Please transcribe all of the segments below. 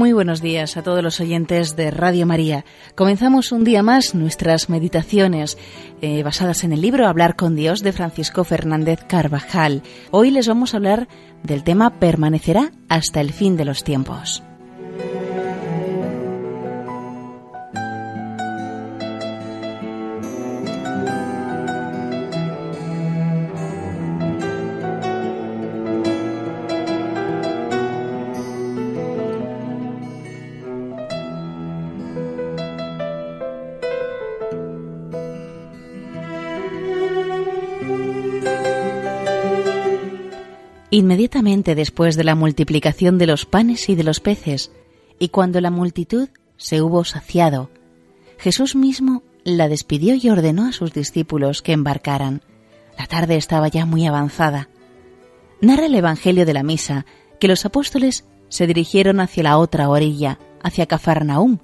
Muy buenos días a todos los oyentes de Radio María. Comenzamos un día más nuestras meditaciones eh, basadas en el libro Hablar con Dios de Francisco Fernández Carvajal. Hoy les vamos a hablar del tema Permanecerá hasta el fin de los tiempos. Inmediatamente después de la multiplicación de los panes y de los peces, y cuando la multitud se hubo saciado, Jesús mismo la despidió y ordenó a sus discípulos que embarcaran. La tarde estaba ya muy avanzada. Narra el Evangelio de la Misa que los apóstoles se dirigieron hacia la otra orilla, hacia Cafarnaúm.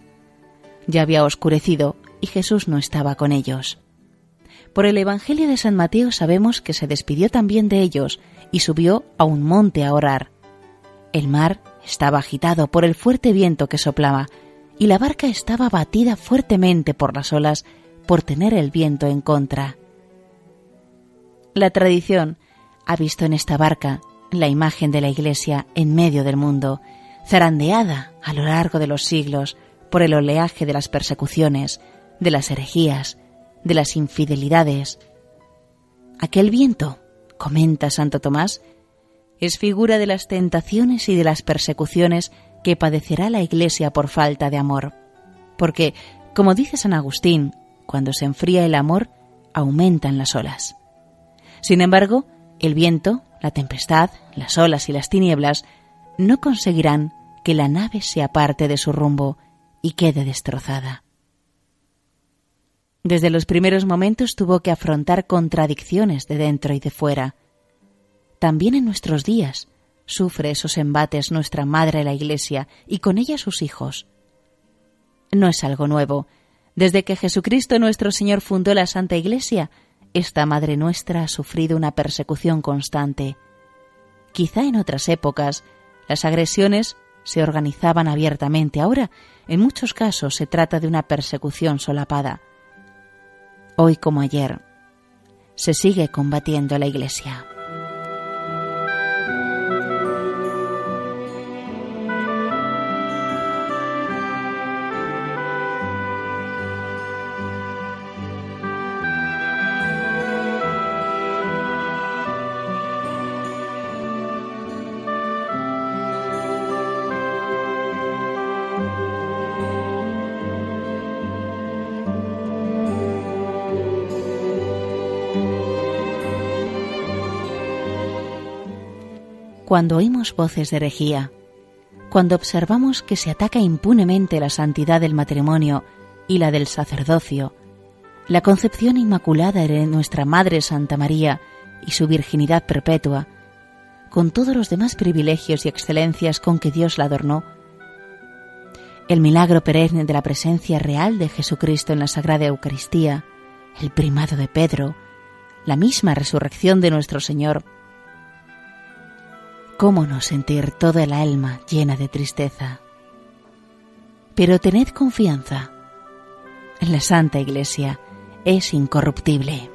Ya había oscurecido y Jesús no estaba con ellos. Por el Evangelio de San Mateo sabemos que se despidió también de ellos y subió a un monte a orar. El mar estaba agitado por el fuerte viento que soplaba, y la barca estaba batida fuertemente por las olas por tener el viento en contra. La tradición ha visto en esta barca la imagen de la Iglesia en medio del mundo, zarandeada a lo largo de los siglos por el oleaje de las persecuciones, de las herejías, de las infidelidades. Aquel viento comenta Santo Tomás, es figura de las tentaciones y de las persecuciones que padecerá la Iglesia por falta de amor. Porque, como dice San Agustín, cuando se enfría el amor, aumentan las olas. Sin embargo, el viento, la tempestad, las olas y las tinieblas no conseguirán que la nave se aparte de su rumbo y quede destrozada. Desde los primeros momentos tuvo que afrontar contradicciones de dentro y de fuera. También en nuestros días sufre esos embates nuestra Madre la Iglesia y con ella sus hijos. No es algo nuevo. Desde que Jesucristo nuestro Señor fundó la Santa Iglesia, esta Madre nuestra ha sufrido una persecución constante. Quizá en otras épocas las agresiones se organizaban abiertamente. Ahora, en muchos casos, se trata de una persecución solapada hoy como ayer, se sigue combatiendo la Iglesia. Cuando oímos voces de herejía, cuando observamos que se ataca impunemente la santidad del matrimonio y la del sacerdocio, la concepción inmaculada de nuestra Madre Santa María y su virginidad perpetua, con todos los demás privilegios y excelencias con que Dios la adornó, el milagro perenne de la presencia real de Jesucristo en la Sagrada Eucaristía, el primado de Pedro, la misma resurrección de nuestro Señor, ¿Cómo no sentir toda el alma llena de tristeza? Pero tened confianza. La Santa Iglesia es incorruptible.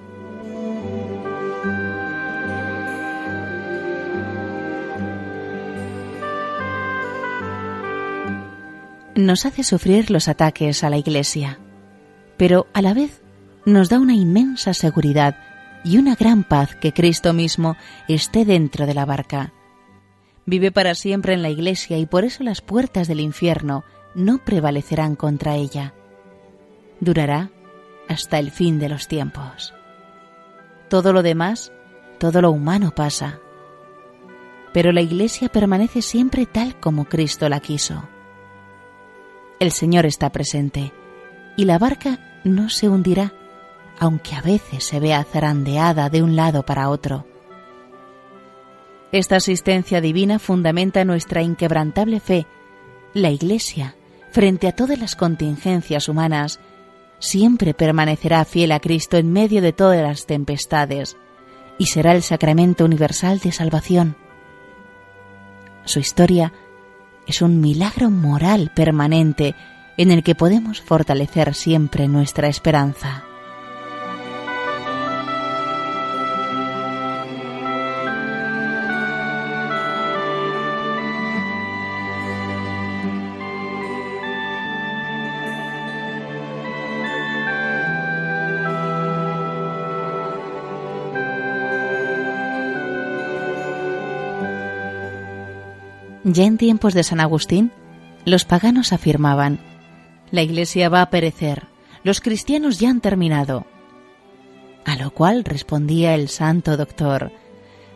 Nos hace sufrir los ataques a la Iglesia, pero a la vez nos da una inmensa seguridad y una gran paz que Cristo mismo esté dentro de la barca vive para siempre en la Iglesia y por eso las puertas del infierno no prevalecerán contra ella. Durará hasta el fin de los tiempos. Todo lo demás, todo lo humano pasa, pero la Iglesia permanece siempre tal como Cristo la quiso. El Señor está presente y la barca no se hundirá, aunque a veces se vea zarandeada de un lado para otro esta asistencia divina fundamenta nuestra inquebrantable fe. La Iglesia, frente a todas las contingencias humanas, siempre permanecerá fiel a Cristo en medio de todas las tempestades y será el sacramento universal de salvación. Su historia es un milagro moral permanente en el que podemos fortalecer siempre nuestra esperanza. Ya en tiempos de San Agustín, los paganos afirmaban, la Iglesia va a perecer, los cristianos ya han terminado. A lo cual respondía el santo doctor,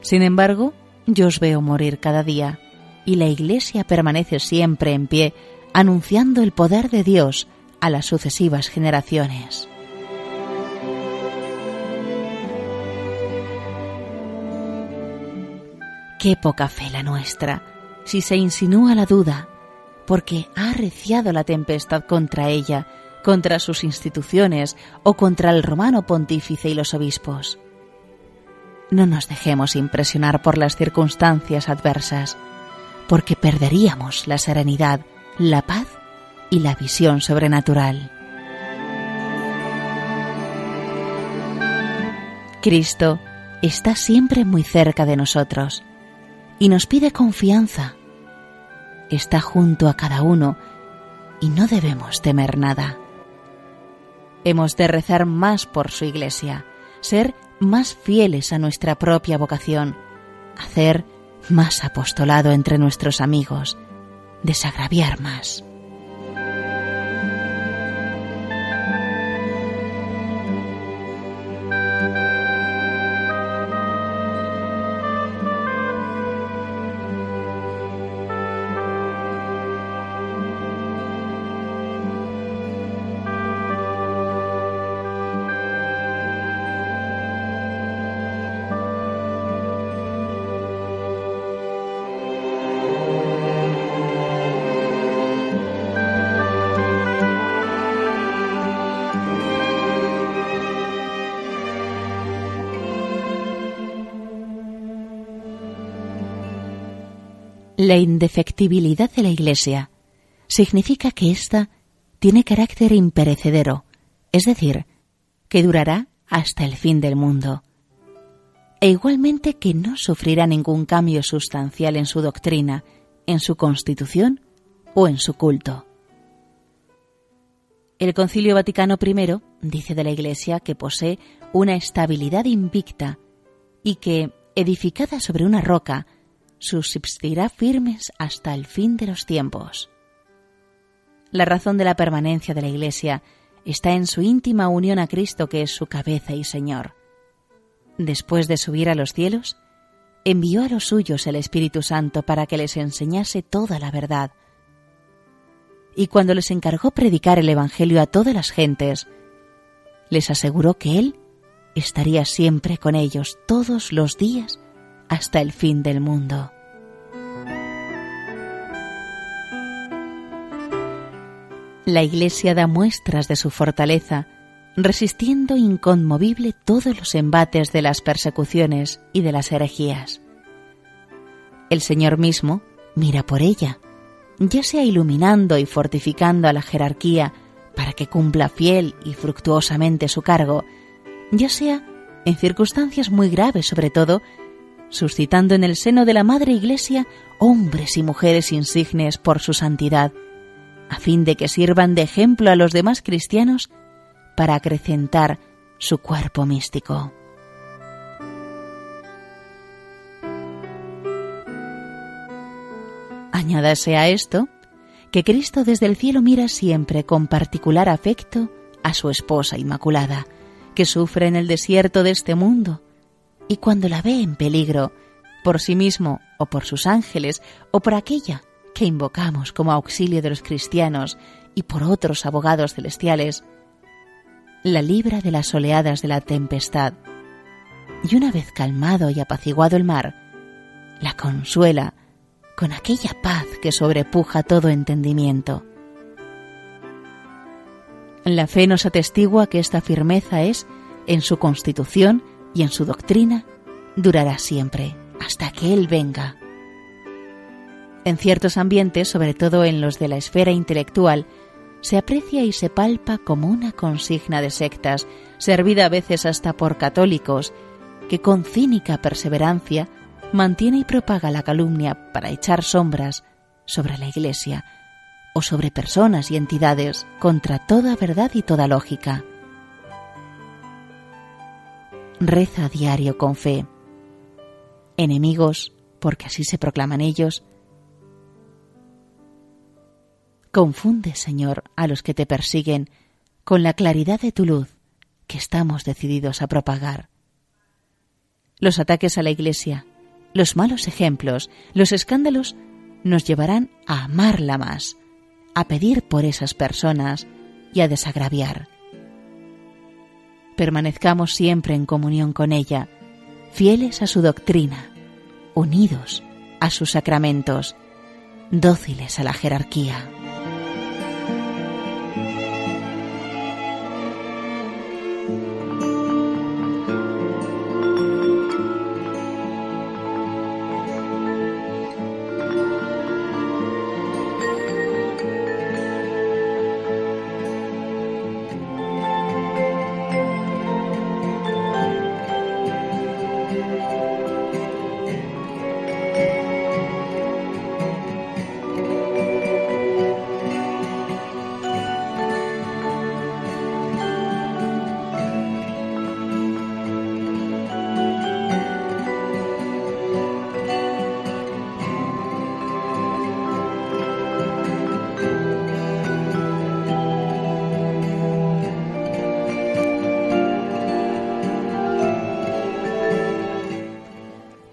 sin embargo, yo os veo morir cada día, y la Iglesia permanece siempre en pie, anunciando el poder de Dios a las sucesivas generaciones. Qué poca fe la nuestra si se insinúa la duda, porque ha arreciado la tempestad contra ella, contra sus instituciones o contra el romano pontífice y los obispos. No nos dejemos impresionar por las circunstancias adversas, porque perderíamos la serenidad, la paz y la visión sobrenatural. Cristo está siempre muy cerca de nosotros y nos pide confianza. Está junto a cada uno y no debemos temer nada. Hemos de rezar más por su iglesia, ser más fieles a nuestra propia vocación, hacer más apostolado entre nuestros amigos, desagraviar más. La indefectibilidad de la Iglesia significa que ésta tiene carácter imperecedero, es decir, que durará hasta el fin del mundo, e igualmente que no sufrirá ningún cambio sustancial en su doctrina, en su constitución o en su culto. El Concilio Vaticano I dice de la Iglesia que posee una estabilidad invicta y que, edificada sobre una roca, subsistirá firmes hasta el fin de los tiempos. La razón de la permanencia de la Iglesia está en su íntima unión a Cristo que es su cabeza y Señor. Después de subir a los cielos, envió a los suyos el Espíritu Santo para que les enseñase toda la verdad. Y cuando les encargó predicar el Evangelio a todas las gentes, les aseguró que Él estaría siempre con ellos todos los días hasta el fin del mundo. La Iglesia da muestras de su fortaleza, resistiendo inconmovible todos los embates de las persecuciones y de las herejías. El Señor mismo mira por ella, ya sea iluminando y fortificando a la jerarquía para que cumpla fiel y fructuosamente su cargo, ya sea en circunstancias muy graves sobre todo, suscitando en el seno de la Madre Iglesia hombres y mujeres insignes por su santidad, a fin de que sirvan de ejemplo a los demás cristianos para acrecentar su cuerpo místico. Añádase a esto que Cristo desde el cielo mira siempre con particular afecto a su esposa Inmaculada, que sufre en el desierto de este mundo, y cuando la ve en peligro, por sí mismo o por sus ángeles o por aquella que invocamos como auxilio de los cristianos y por otros abogados celestiales, la libra de las oleadas de la tempestad, y una vez calmado y apaciguado el mar, la consuela con aquella paz que sobrepuja todo entendimiento. La fe nos atestigua que esta firmeza es, en su constitución y en su doctrina, durará siempre, hasta que Él venga En ciertos ambientes, sobre todo en los de la esfera intelectual, se aprecia y se palpa como una consigna de sectas, servida a veces hasta por católicos, que con cínica perseverancia mantiene y propaga la calumnia para echar sombras sobre la Iglesia o sobre personas y entidades contra toda verdad y toda lógica. Reza a diario con fe. Enemigos, porque así se proclaman ellos, Confunde, Señor, a los que te persiguen con la claridad de tu luz que estamos decididos a propagar. Los ataques a la Iglesia, los malos ejemplos, los escándalos nos llevarán a amarla más, a pedir por esas personas y a desagraviar. Permanezcamos siempre en comunión con ella, fieles a su doctrina, unidos a sus sacramentos, dóciles a la jerarquía.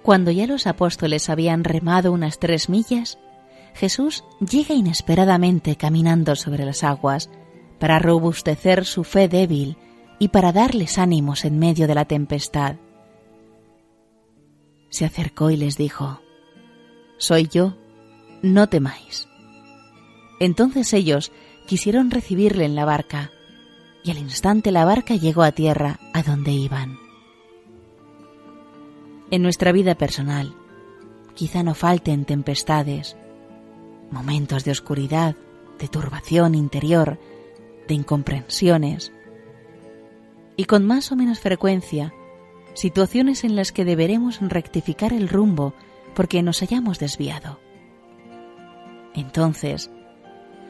Cuando ya los apóstoles habían remado unas tres millas, Jesús llega inesperadamente caminando sobre las aguas para robustecer su fe débil y para darles ánimos en medio de la tempestad. Se acercó y les dijo, Soy yo, no temáis. Entonces ellos quisieron recibirle en la barca, y al instante la barca llegó a tierra a donde iban en nuestra vida personal. Quizá no falten tempestades, momentos de oscuridad, de turbación interior, de incomprensiones. Y con más o menos frecuencia, situaciones en las que deberemos rectificar el rumbo porque nos hayamos desviado. Entonces,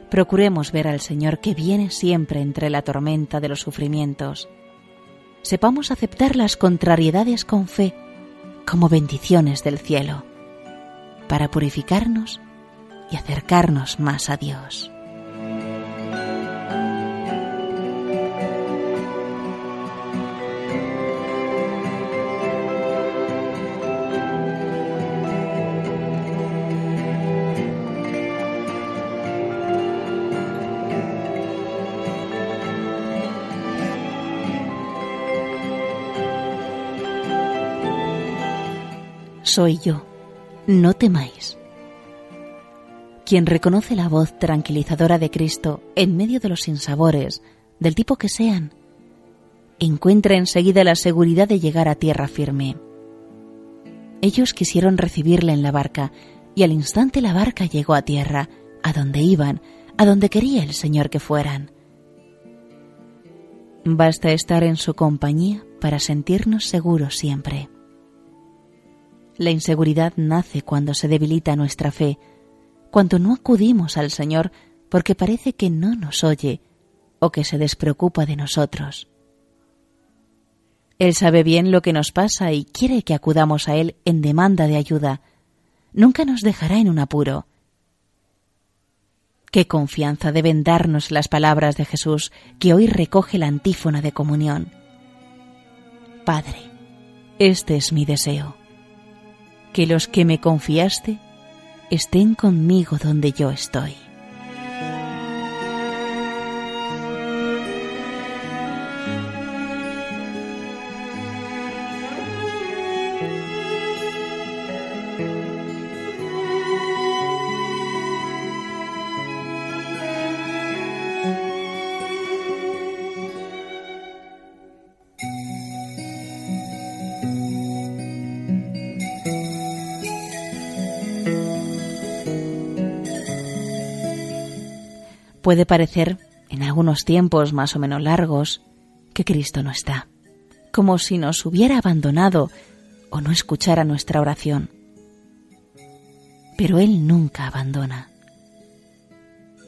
procuremos ver al Señor que viene siempre entre la tormenta de los sufrimientos. Sepamos aceptar las contrariedades con fe como bendiciones del cielo, para purificarnos y acercarnos más a Dios. Soy yo, no temáis. Quien reconoce la voz tranquilizadora de Cristo en medio de los sinsabores, del tipo que sean, encuentra enseguida la seguridad de llegar a tierra firme. Ellos quisieron recibirle en la barca, y al instante la barca llegó a tierra, a donde iban, a donde quería el Señor que fueran. Basta estar en su compañía para sentirnos seguros siempre. La inseguridad nace cuando se debilita nuestra fe, cuando no acudimos al Señor porque parece que no nos oye o que se despreocupa de nosotros. Él sabe bien lo que nos pasa y quiere que acudamos a Él en demanda de ayuda. Nunca nos dejará en un apuro. Qué confianza deben darnos las palabras de Jesús que hoy recoge la antífona de comunión. Padre, este es mi deseo que los que me confiaste estén conmigo donde yo estoy. Puede parecer, en algunos tiempos más o menos largos, que Cristo no está, como si nos hubiera abandonado o no escuchara nuestra oración. Pero Él nunca abandona.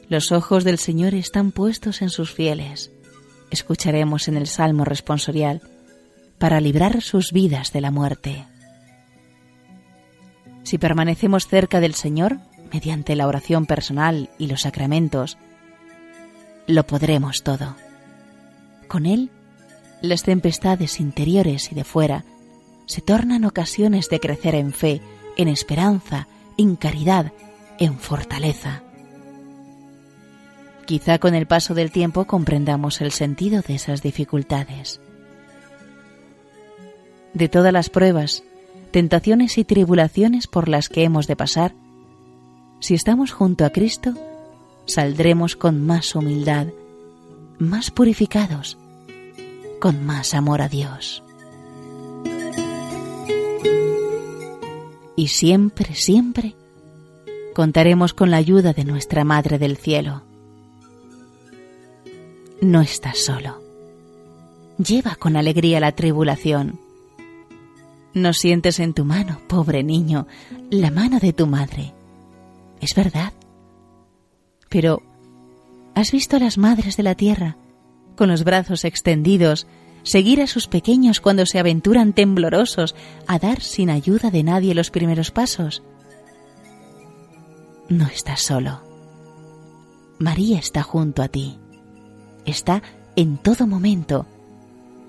Los ojos del Señor están puestos en sus fieles. Escucharemos en el Salmo responsorial para librar sus vidas de la muerte. Si permanecemos cerca del Señor, mediante la oración personal y los sacramentos, lo podremos todo. Con Él, las tempestades interiores y de fuera se tornan ocasiones de crecer en fe, en esperanza, en caridad, en fortaleza. Quizá con el paso del tiempo comprendamos el sentido de esas dificultades. De todas las pruebas, tentaciones y tribulaciones por las que hemos de pasar, si estamos junto a Cristo, saldremos con más humildad, más purificados, con más amor a Dios. Y siempre, siempre contaremos con la ayuda de nuestra Madre del Cielo. No estás solo. Lleva con alegría la tribulación. No sientes en tu mano, pobre niño, la mano de tu madre. Es verdad. Pero, ¿has visto a las madres de la tierra, con los brazos extendidos, seguir a sus pequeños cuando se aventuran temblorosos a dar sin ayuda de nadie los primeros pasos? No estás solo. María está junto a ti. Está en todo momento,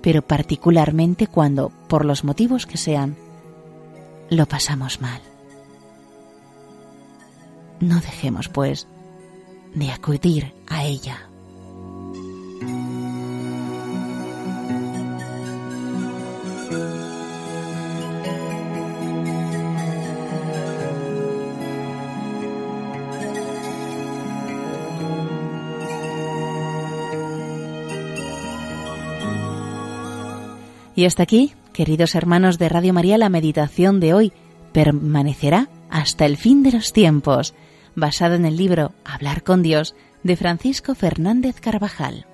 pero particularmente cuando, por los motivos que sean, lo pasamos mal. No dejemos, pues, de acudir a ella. Y hasta aquí, queridos hermanos de Radio María, la meditación de hoy permanecerá hasta el fin de los tiempos, basada en el libro Hablar con Dios de Francisco Fernández Carvajal.